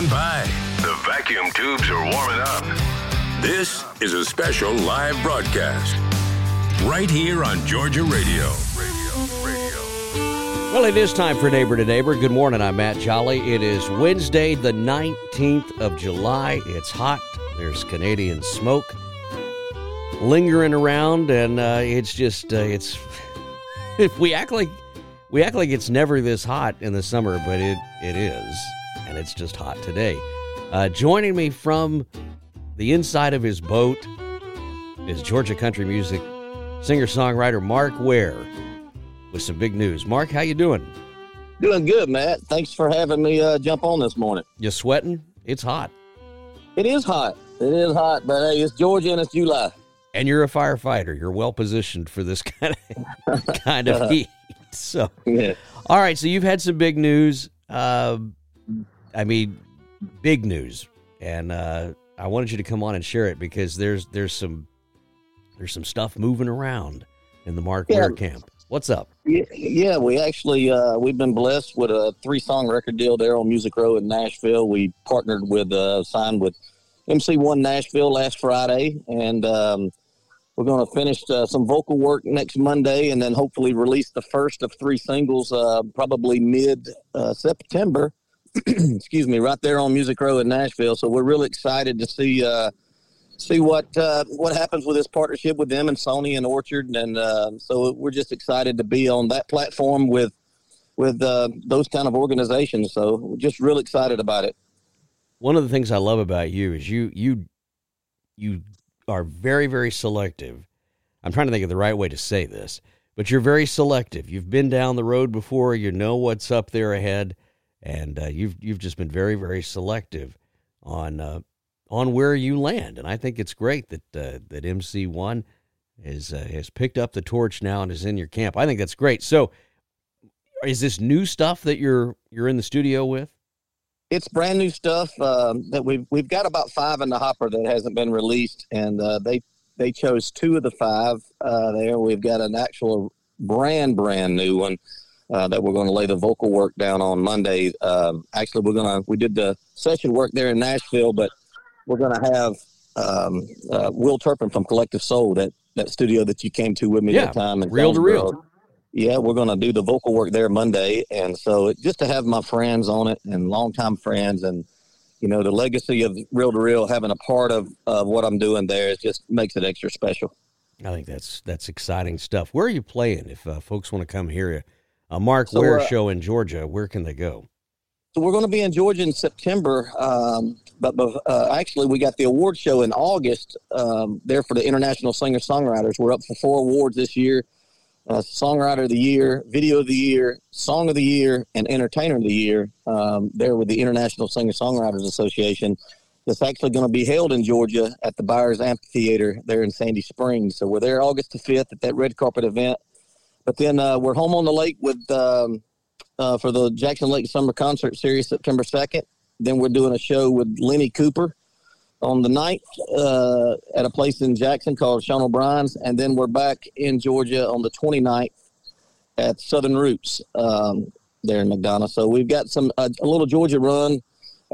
Stand by. The vacuum tubes are warming up. This is a special live broadcast right here on Georgia Radio. Well, it is time for Neighbor to Neighbor. Good morning. I'm Matt Jolley. It is Wednesday, the 19th of July. It's hot. There's Canadian smoke lingering around, and uh, it's just, uh, it's, if we act like, we act like it's never this hot in the summer, but it, it is and it's just hot today. Uh, joining me from the inside of his boat is Georgia country music singer-songwriter Mark Ware with some big news. Mark, how you doing? Doing good, Matt. Thanks for having me uh, jump on this morning. You sweating? It's hot. It is hot. It is hot, but hey, it's Georgia and it's July. And you're a firefighter. You're well positioned for this kind of kind of heat. So, yeah. all right. So you've had some big news. Uh, I mean, big news, and uh, I wanted you to come on and share it because there's there's some there's some stuff moving around in the Mark yeah. Ware camp. What's up? Yeah, we actually uh, we've been blessed with a three song record deal there on Music Row in Nashville. We partnered with uh, signed with MC1 Nashville last Friday, and um, we're going to finish uh, some vocal work next Monday, and then hopefully release the first of three singles uh, probably mid uh, September. excuse me, right there on Music Row in Nashville. So we're really excited to see uh, see what uh, what happens with this partnership with them and Sony and Orchard, and uh, so we're just excited to be on that platform with with uh, those kind of organizations. So we're just real excited about it. One of the things I love about you is you you you are very very selective. I'm trying to think of the right way to say this, but you're very selective. You've been down the road before. You know what's up there ahead and uh, you've you've just been very very selective on uh, on where you land, and I think it's great that uh, that MC One is uh, has picked up the torch now and is in your camp. I think that's great. So, is this new stuff that you're you're in the studio with? It's brand new stuff um, that we've we've got about five in the hopper that hasn't been released, and uh, they they chose two of the five uh, there. We've got an actual brand brand new one uh, that we're going to lay the vocal work down on Monday. Um, actually, we're going to we did the session work there in Nashville, but we're going to have um, uh, Will Turpin from Collective Soul that that studio that you came to with me yeah, that time and real to real. Yeah, we're going to do the vocal work there Monday, and so it, just to have my friends on it and longtime friends, and you know the legacy of real to real having a part of, of what I'm doing there is just makes it extra special. I think that's that's exciting stuff. Where are you playing? If uh, folks want to come hear you a Mark so, Ware uh, show in Georgia, where can they go? So we're going to be in Georgia in September, um, but uh, actually we got the award show in August um, there for the International Singer Songwriters. We're up for four awards this year: uh, Songwriter of the Year, Video of the Year, Song of the Year, and Entertainer of the Year. Um, there with the International Singer Songwriters Association. That's actually going to be held in Georgia at the Byers Amphitheater there in Sandy Springs. So we're there August the fifth at that red carpet event. But then uh, we're home on the lake with um, uh, for the Jackson Lake Summer Concert Series September 2nd. Then we're doing a show with Lenny Cooper on the 9th uh, at a place in Jackson called Sean O'Brien's. And then we're back in Georgia on the 29th at Southern Roots um, there in McDonough. So we've got some a little Georgia run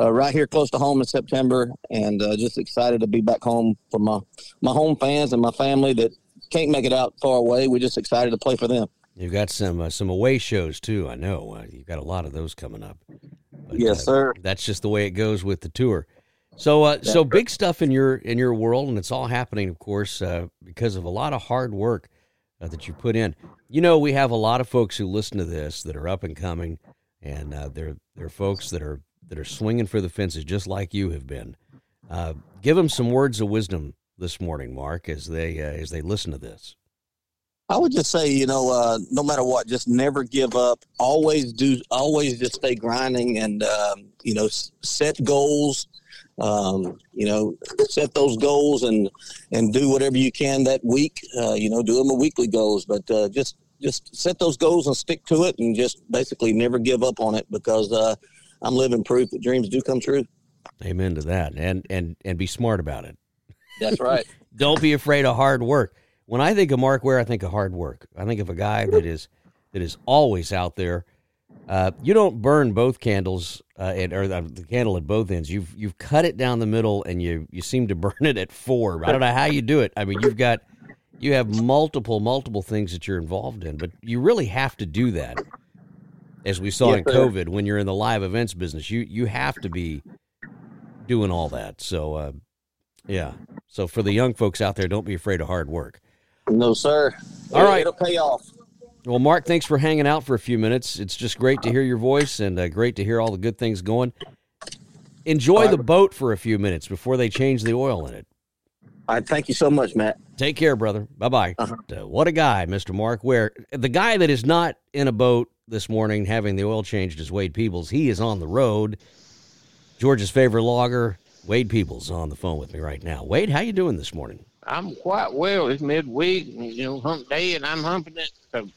uh, right here close to home in September, and uh, just excited to be back home for my my home fans and my family that can't make it out far away. We're just excited to play for them. You've got some uh, some away shows too. I know uh, you've got a lot of those coming up. But, yes, uh, sir. That's just the way it goes with the tour. So, uh, so big stuff in your in your world, and it's all happening, of course, uh, because of a lot of hard work uh, that you put in. You know, we have a lot of folks who listen to this that are up and coming, and they're they're folks that are that are swinging for the fences, just like you have been. give them some words of wisdom this morning, Mark, as they uh, as they listen to this? I would just say, you know, uh, no matter what, just never give up. Always do, always just stay grinding and, um, you know, s- set goals. Um, you know, set those goals and and do whatever you can that week. Uh, you know, do them a weekly goals, but uh, just just set those goals and stick to it, and just basically never give up on it because uh, I'm living proof that dreams do come true. Amen to that. And and and be smart about it. That's right. Don't be afraid of hard work. When I think of Mark Ware, I think of hard work. I think of a guy that is that is always out there. Uh, you don't burn both candles, uh, at, or the, the candle at both ends. You've you've cut it down the middle, and you you seem to burn it at four. I don't know how you do it. I mean, you've got you have multiple multiple things that you're involved in, but you really have to do that. As we saw Yes, in sir. COVID, when you're in the live events business, you you have to be doing all that. So, uh, yeah. So for the young folks out there, don't be afraid of hard work. No, sir. All right. it'll pay off. Well, Mark, thanks for hanging out for a few minutes. It's just great to hear your voice and uh, great to hear all the good things going. Enjoy the boat for a few minutes before they change the oil in it. All right, thank you so much, Matt. Take care, brother. Bye bye. Uh-huh. Uh, what a guy, Mr. Mark Ware The guy that is not in a boat this morning having the oil changed is Wade Peebles. He is on the road. George's favorite logger, Wade Peebles, on the phone with me right now. Wade, how you doing this morning? I'm quite well. It's midweek, and, you know, hump day, and I'm humping it. So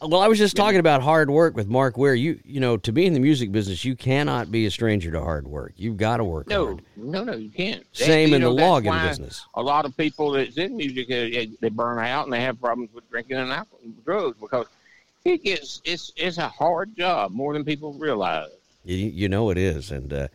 Well, I was just talking about hard work with Mark Ware. You, you know, to be in the music business, you cannot be a stranger to hard work. You've got to work no, hard. no, no, you can't. Same you in know, the logging business. A lot of people that's in music, uh, they- they burn out and they have problems with drinking and alcohol, drugs because it gets it's it's a hard job more than people realize. You, you know it is, and uh,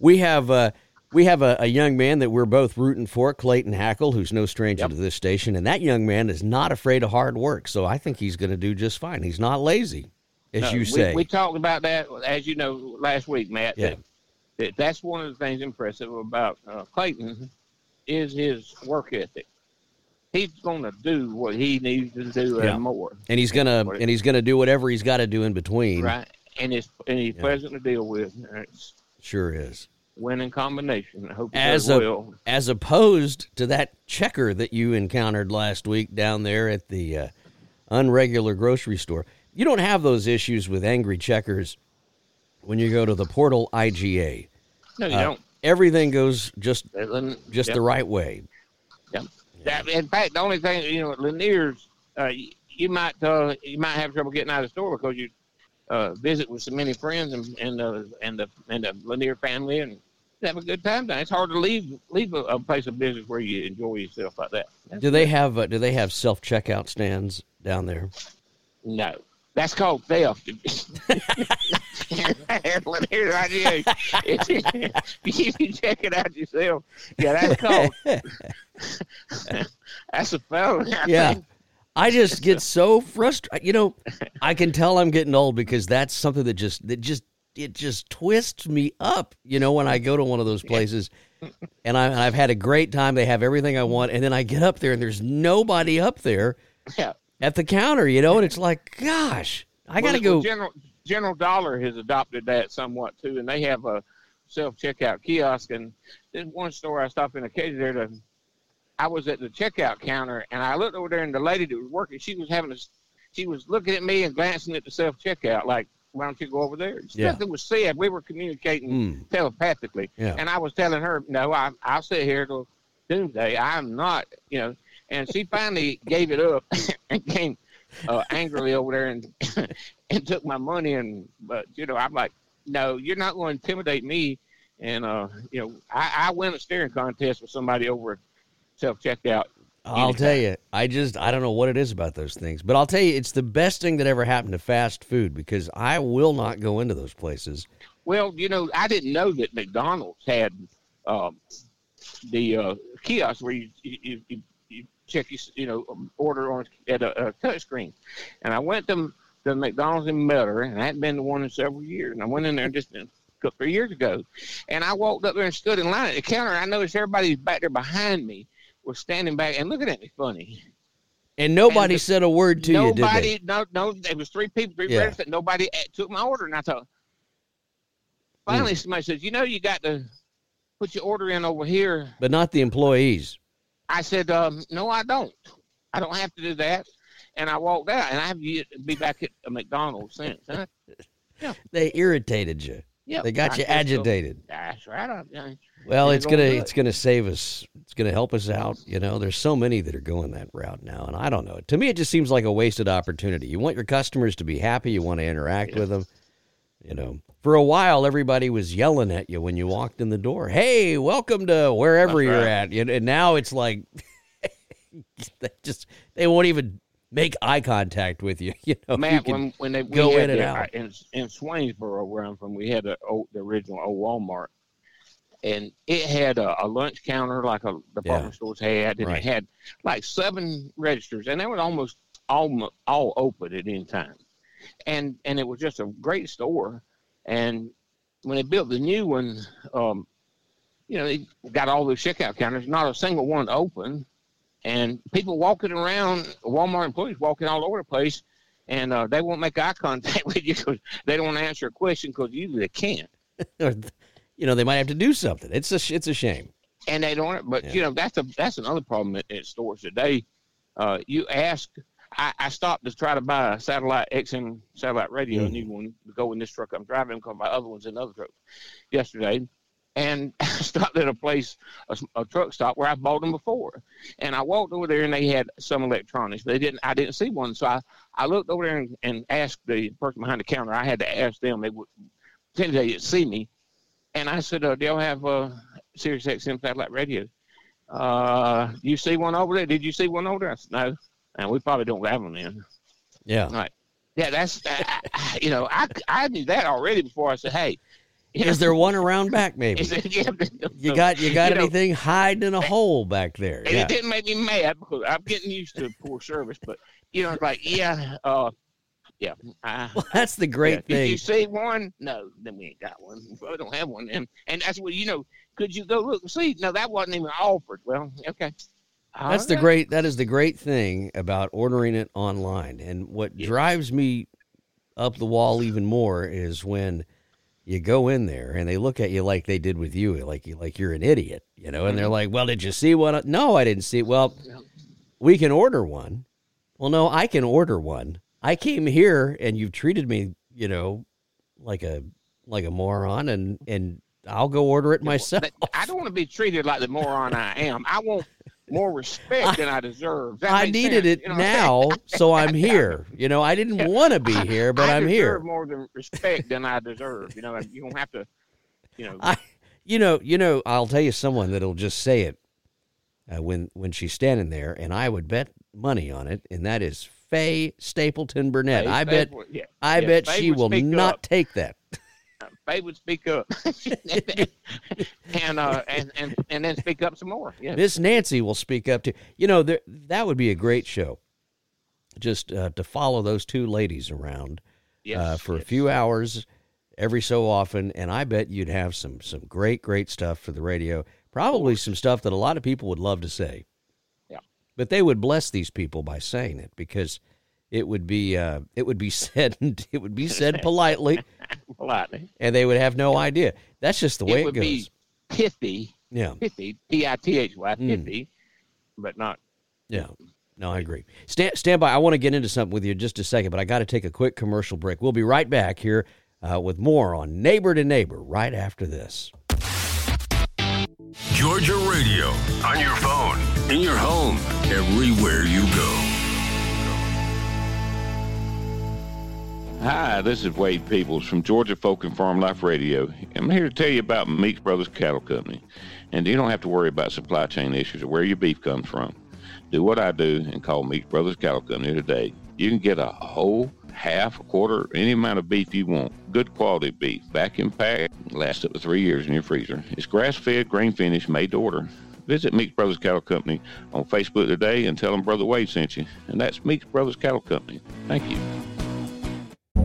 we have uh, we have a, a young man that we're both rooting for, Clayton Hackle, who's no stranger Yep. to this station, and that young man is not afraid of hard work. So I think he's going to do just fine. He's not lazy, as No, you we- say. we, talked about that as you know last week, Matt. Yeah. that- that that's one of the things impressive about uh, Clayton is his work ethic. He's going to do what he needs to do Yeah. and more. and he's gonna and he's gonna do whatever he's got to do in between. Right, and it's and he's Yeah. pleasant to deal with. Sure is. Winning combination. I hope As a well. as opposed to that checker that you encountered last week down there at the uh, unregular grocery store. You don't have those issues with angry checkers when you go to the Portal IGA. No, you Uh, don't. Everything goes just just yep, the right way. yep. That, in fact, the only thing you know, at Lanier's, uh, you, you might uh, you might have trouble getting out of the store because you uh, visit with so many friends and and uh, and the and the Lanier family and have a good time. Down. It's hard to leave leave a, a place of business where you enjoy yourself like that. Do they have uh, do they have self checkout stands down there? No, that's called theft. Here's Lanier IGA. you can check it out yourself. Yeah, that's called. That's a felony. Yeah. think. I just get so frustrated. You know, I can tell I'm getting old because that's something that just that just it just twists me up. You know, when I go to one of those places, and, I, and I've had a great time. They have everything I want, and then I get up there and there's nobody up there Yeah. at the counter. You know, and it's like, gosh, I got to go. General General Dollar has adopted that somewhat too, and they have a self checkout kiosk. And there's one store I stopped in occasionally there. To, I was at the checkout counter, and I looked over there, and the lady that was working, she was having a, she was looking at me and glancing at the self checkout, like, "Why don't you go over there?" Yeah. Nothing was said. We were communicating Mm, telepathically. Yeah. And I was telling her, no, I, I'll sit here till doomsday. I'm not, you know. And she finally gave it up and came uh, angrily over there and and took my money. And but you know, I'm like, no, you're not going to intimidate me. And uh, you know, I, I win a steering contest with somebody over at self checkout. I'll tell you, I just I don't know what it is about those things, but I'll tell you, it's the best thing that ever happened to fast food because I will not go into those places. Well, you know, I didn't know that McDonald's had um, the uh, kiosk where you you, you, you check your you know um, order on at a, a touch screen, and I went to the McDonald's in Millen, and I hadn't been to one in several years, and I went in there just a couple of years ago, and I walked up there and stood in line at the counter. I noticed everybody back there behind me was standing back and looking at me funny. And nobody And the- said a word to you, nobody, no, no, there was three people, three Yeah. registered. Nobody took my order, and I thought. Finally, Hmm. somebody says, "You know, you got to put your order in over here." But not the employees. I said, um, "No, I don't. I don't have to do that." and I walked out, and I have yet to be back at a McDonald's since. Huh? They irritated you. Yeah, They got I you agitated. That's right. I, I, Well, it's gonna gonna it. it's gonna save us. It's gonna help us out. You know, there's so many that are going that route now, and I don't know. To me, it just seems like a wasted opportunity. You want your customers to be happy. You want to interact with them. You know, for a while, everybody was yelling at you when you walked in the door. Hey, welcome to wherever That's you're right. at. And and now it's like they just they won't even make eye contact with you. You know, Matt, you when when they we go had in and the- out. in in Swainsboro, where I'm from, we had the old, the original old Walmart, and it had a, a lunch counter like a department stores had, and Right. it had like seven registers, and they were almost all all open at any time, and and it was just a great store, and when they built the new one, um, you know, they got all those checkout counters, not a single one open, and people walking around, Walmart employees walking all over the place, and uh, they won't make eye contact with you because they don't want to answer a question because usually they can't, you know, they might have to do something. It's a it's a shame. and they don't. But you know, that's a that's another problem at, at stores today. Uh, you ask. I, I stopped to try to buy a satellite XM satellite radio, a new one, to go in this truck I'm driving because my other one's in another truck yesterday. And I stopped at a place, a truck stop where I bought them before. And I walked over there and they had some electronics. They didn't, I didn't see one. So I, I looked over there and, and asked the person behind the counter. I had to ask them. They would, pretended they didn't see me. And I said, uh, do y'all have uh, Sirius XM satellite radio? Uh, you see one over there? Did you see one over there? I said, no. And we probably don't have them then. Yeah. Right. Yeah, that's, uh, you know, I, I knew that already before I said, hey. Is there one around back? Maybe it- yeah, you got you got you know, anything hiding in a hole back there? And Yeah. it didn't make me mad because I'm getting used to poor service. But you know, it's like yeah, uh, yeah. I, Well, that's the yeah. great Did thing. you see one? No, then we ain't got one. We don't have one. And and that's what you know. Could you go look and see? No, that wasn't even offered. Well, okay. That's the great. That is the great thing about ordering it online. And what Yeah. drives me up the wall even more is when you go in there and they look at you like they did with you, like you like you're an idiot, you know. And Mm-hmm. they're like, "Well, did you see one?" No, I didn't see. it." Well, we can order one. Well, no, I can order one. I came here and you've treated me, you know, like a like a moron, and and I'll go order it myself. I don't want to be treated like the moron I am. I want more respect than I deserve. That I needed sense, it you know what I'm saying? now, so I'm here. You know, I didn't want to be here, but I I'm here. more than respect than I deserve. You know, you don't have to. You know, I, you know, you know. I'll tell you someone that'll just say it uh, when when she's standing there, and I would bet money on it, and that is Faye Stapleton Burnett. Faye I bet, yeah. I Yeah, bet Faye she will not up. take that. Faye would speak up, and uh, and and and then speak up some more. Yeah, Miss Nancy will speak up to. You know, there, that would be a great show. Just uh, to follow those two ladies around yes, uh, for a few hours every so often, and I bet you'd have some some great great stuff for the radio. Probably some stuff that a lot of people would love to say. Yeah. but they would bless these people by saying it because it would be uh, it would be said it would be said politely, politely. and they would have no idea. That's just the way it it, would goes. be pithy, yeah, pithy, P I T H Y, Mm. pithy, but not. yeah. No, I agree. Stand, stand by. I want to get into something with you in just a second, but I got to take a quick commercial break. We'll be right back here uh, with more on Neighbor to Neighbor right after this. Georgia Radio. On your phone, in your home, everywhere you go. Hi, this is Wade Peebles from Georgia Folk and Farm Life Radio. I'm here to tell you about Meeks Brothers Cattle Company. And you don't have to worry about supply chain issues or where your beef comes from. Do what I do and call Meeks Brothers Cattle Company today. You can get a whole, half, a quarter, any amount of beef you want. Good quality beef, vacuum packed, lasts up to three years in your freezer. It's grass fed, grain finished, made to order. Visit Meeks Brothers Cattle Company on Facebook today and tell them Brother Wade sent you. And that's Meeks Brothers Cattle Company. Thank you.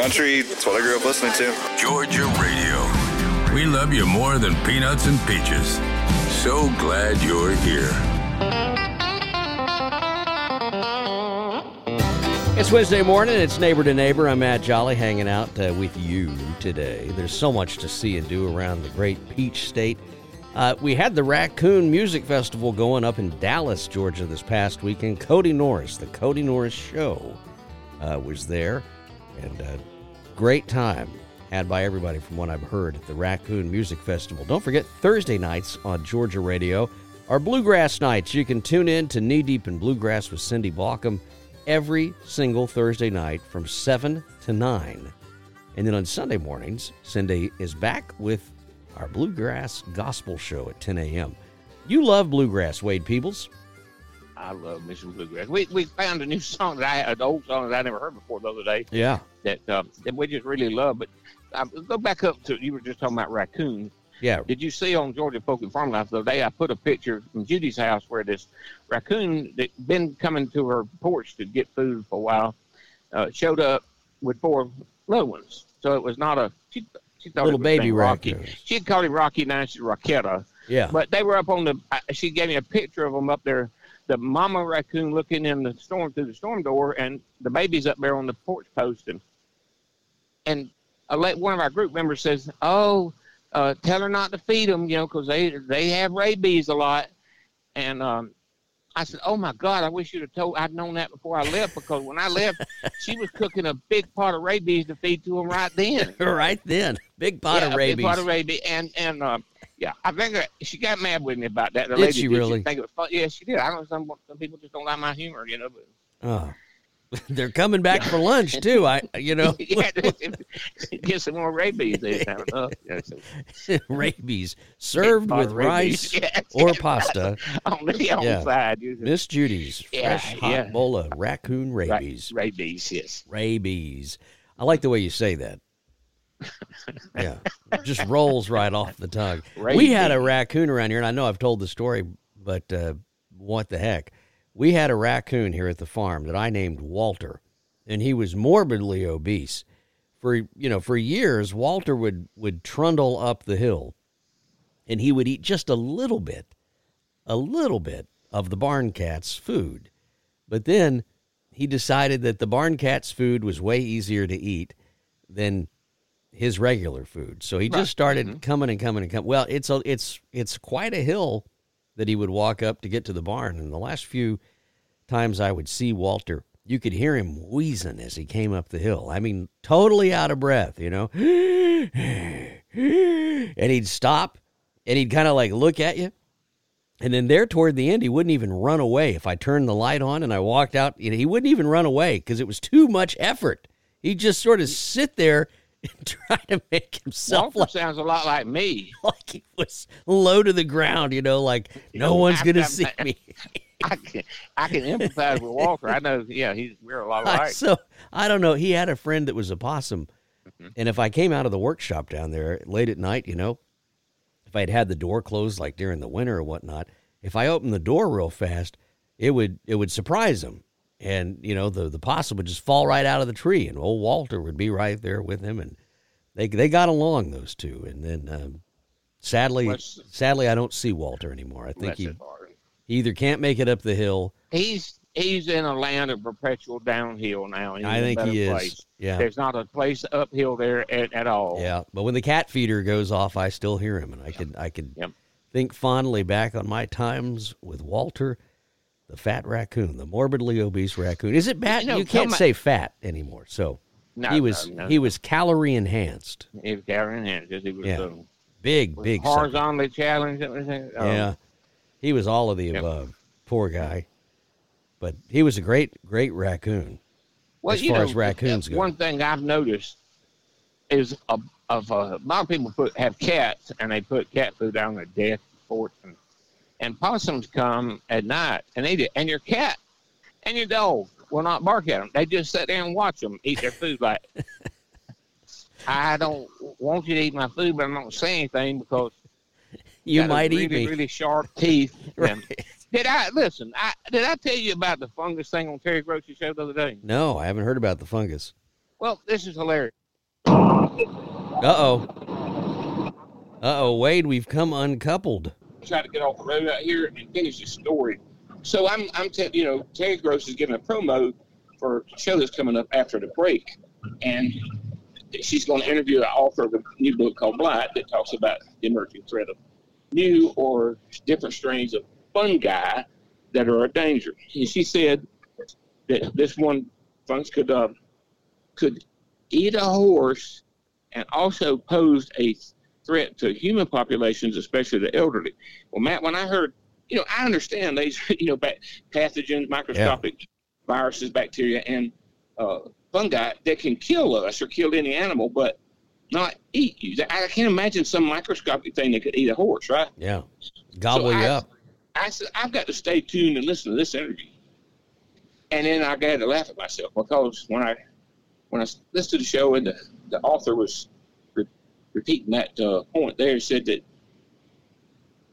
Country, that's what I grew up listening to. Georgia Radio. We love you more than peanuts and peaches. So glad you're here. It's Wednesday morning. It's Neighbor to Neighbor. I'm Matt Jolley hanging out uh, with you today. There's so much to see and do around the great Peach State. Uh, we had the Raccoon Music Festival going up in Dallas, Georgia this past weekend. Cody Norris, the Cody Norris Show, uh, was there. And uh, great time had by everybody from what I've heard at the Raccoon Music Festival. Don't forget, Thursday nights on Georgia Radio are Bluegrass nights. You can tune in to Knee Deep in Bluegrass with Cindy Baucom every single Thursday night from 7 to 9. And then on Sunday mornings, Cindy is back with our Bluegrass Gospel Show at 10 a.m. You love bluegrass, Wade Peebles. I love Mission Bluegrass. We, we found a new song that I an old song that I never heard before the other day Yeah. that um, that we just really love. But um, go back up to you were just talking about raccoons. Yeah. Did you see on Georgia Folk and Farm Life the other day? I put a picture from Judy's house where this raccoon that been coming to her porch to get food for a while uh, showed up with four little ones. So it was not a she, she thought Little baby Rocky. She had called him Rocky, now she's Rocketta. Yeah. But they were up on the. uh, She gave me a picture of them up there. The mama raccoon looking in the storm through the storm door, and the baby's up there on the porch post. And and one of our group members says, "Oh, uh, tell her not to feed them, you know, because they they have rabies a lot." And um, I said, "Oh my God, I wish you'd have told. I'd known that before I left because when I left, she was cooking a big pot of rabies to feed to them right then." right then. Big pot yeah, of rabies. Big pot of rabies, and and um, yeah, I think that she got mad with me about that. The Did lady she did. really? think it was fun. Yeah, she did. I don't know. Some some people just don't like my humor, you know. But Oh. They're coming back for lunch too. I you know yeah, get some more rabies. They have enough. Yeah, rabies served with rabies. rice Yes. or pasta. on the on Yeah. side. Miss Judy's Yeah, fresh hot yeah. bowl of raccoon rabies. rabies, yes. Rabies. I like the way you say that. Yeah, just rolls right off the tongue. We had a raccoon around here, and I know I've told the story, but uh, what the heck? We had a raccoon here at the farm that I named Walter, and he was morbidly obese. For you know, for years, Walter would would trundle up the hill, and he would eat just a little bit, a little bit of the barn cat's food. But then he decided that the barn cat's food was way easier to eat than his regular food. So he just started mm-hmm. coming and coming and coming. Well, it's a it's it's quite a hill that he would walk up to get to the barn. And the last few times I would see Walter, you could hear him wheezing as he came up the hill. I mean, totally out of breath, you know. and he'd stop and he'd kind of like look at you. And then there toward the end, he wouldn't even run away. If I turned the light on and I walked out, you know, he wouldn't even run away because it was too much effort. He'd just sort of sit there and try to make himself Walter like, sounds a lot like me. like he was low to the ground, you know, like no know, one's after gonna I'm- see me. I can I can empathize with Walker. I know. Yeah, he's we're a lot alike. so I don't know. He had a friend that was a possum, mm-hmm. and if I came out of the workshop down there late at night, you know, if I had had the door closed like during the winter or whatnot, if I opened the door real fast, it would it would surprise him, and you know the the possum would just fall right out of the tree, and old Walter would be right there with him, and they they got along those two, and then. Um, Sadly, sadly, I don't see Walter anymore. I think he, he either can't make it up the hill. He's he's in a land of perpetual downhill now. I think he is. Place. Yeah. There's not a place uphill there at, at all. Yeah, but when the cat feeder goes off, I still hear him, and I can I could Yep. think fondly back on my times with Walter, the fat raccoon, the morbidly obese raccoon. Is it bad? You know, you can't say fat anymore. So No, he was no, no. he was calorie enhanced, He was hands because he was Yeah. um, big big. horizontally challenged. everything. Um, Yeah, he was all of the above. Poor guy, but he was a great great raccoon. Well, as far know, as raccoons go. One thing I've noticed is a, of a lot of people put have cats and they put cat food on their deck porch and, and possums come at night and eat it and your cat and your dog will not bark at them. They just sit there and watch them eat their food like. I don't want you to eat my food, but I'm not saying anything because You might really, eat me. really sharp teeth. And Did I listen? I did I tell you about the fungus thing on Terry Gross's show the other day? No, I haven't heard about the fungus. Well, this is hilarious. Uh oh. Uh oh, Wade, we've come uncoupled. Try to get off the road out here and finish the story. So I'm, I'm, te- you know, Terry Gross is giving a promo for a show that's coming up after the break, and she's going to interview an author of a new book called Blight that talks about the emerging threat of new or different strains of fungi that are a danger. And she said that this one fungus could uh, could eat a horse and also posed a threat to human populations, especially the elderly. Well, Matt, when I heard, you know, I understand these, you know, pathogens, microscopic viruses, bacteria, and uh, fungi that can kill us or kill any animal, but not eat you. I can't imagine some microscopic thing that could eat a horse, right? Yeah, gobble So you I- up. I said, I've got to stay tuned and listen to this interview. And then I got to laugh at myself because when I when I listened to the show and the, the author was repeating that uh, point there, said that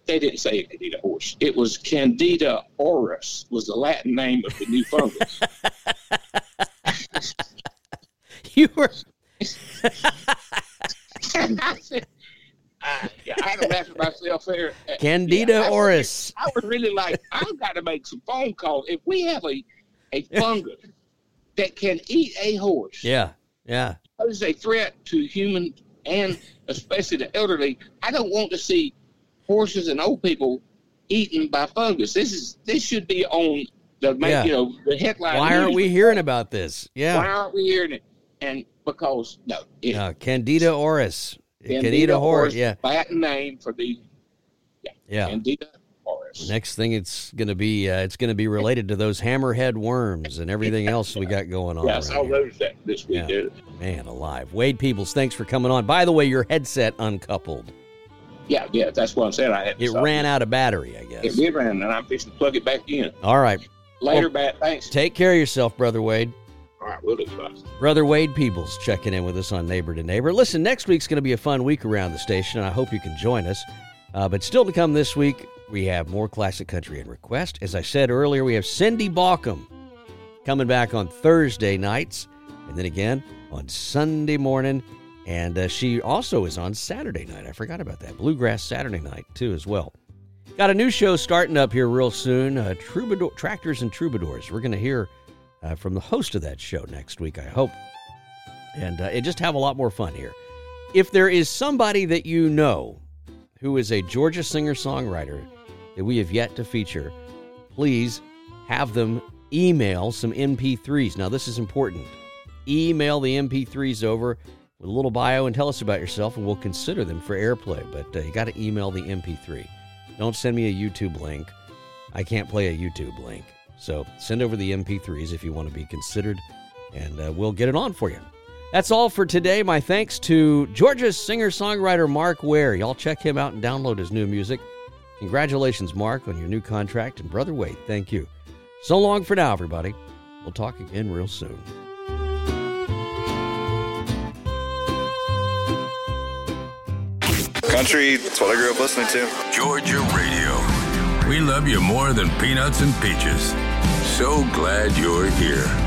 they didn't say it could eat a horse. It was Candida auris was the Latin name of the new fungus. You were I said, I, I had to laugh at myself there. Candida yeah, I auris. I was really like, I've got to make some phone calls. If we have a, a fungus that can eat a horse, Yeah, yeah. poses a threat to human and especially the elderly, I don't want to see horses and old people eaten by fungus. This is this should be on the ma- Yeah. you know the headline. Why aren't news. we hearing about this? Yeah. Why aren't we hearing it? And because no, it, Uh, Candida auris. Candida horse. Yeah, Latin name for the yeah. Candida auris. Next thing, it's gonna be uh, it's gonna be related to those hammerhead worms and everything else we got going on. I around saw here. those that this week. Yeah. dude. Man alive, Wade Peebles, thanks for coming on. By the way, your headset uncoupled. Yeah, yeah, that's what I'm saying. I had It ran out of battery, I guess. It did run, and I'm fixing to plug it back in. All right, Later, Well, Bat. Thanks. take care of yourself, brother Wade. All right, we'll do. Brother Wade Peebles checking in with us on Neighbor to Neighbor. Listen, next week's going to be a fun week around the station, and I hope you can join us. Uh, but still to come this week, we have more classic country in request. As I said earlier, we have Cindy Baucom coming back on Thursday nights, and then again on Sunday morning. And uh, she also is on Saturday night. I forgot about that. Bluegrass Saturday night, too, as well. Got a new show starting up here real soon uh, Troubadour, Tractors and Troubadours. We're going to hear uh, from the host of that show next week, I hope. And, uh, and just have a lot more fun here. If there is somebody that you know who is a Georgia singer songwriter that we have yet to feature, please have them email some MP3s. Now, this is important. Email the MP3s over with a little bio and tell us about yourself, and we'll consider them for airplay. But uh, you got to email the MP3. Don't send me a YouTube link. I can't play a YouTube link. So send over the MP3s if you want to be considered, and uh, we'll get it on for you. That's all for today. My thanks to Georgia's singer songwriter Mark Ware. Y'all check him out and download his new music. Congratulations, Mark, on your new contract. And Brother Wade, thank you. So long for now, everybody. We'll talk again real soon. Country, that's what I grew up listening to. Georgia Radio. We love you more than peanuts and peaches. So glad you're here.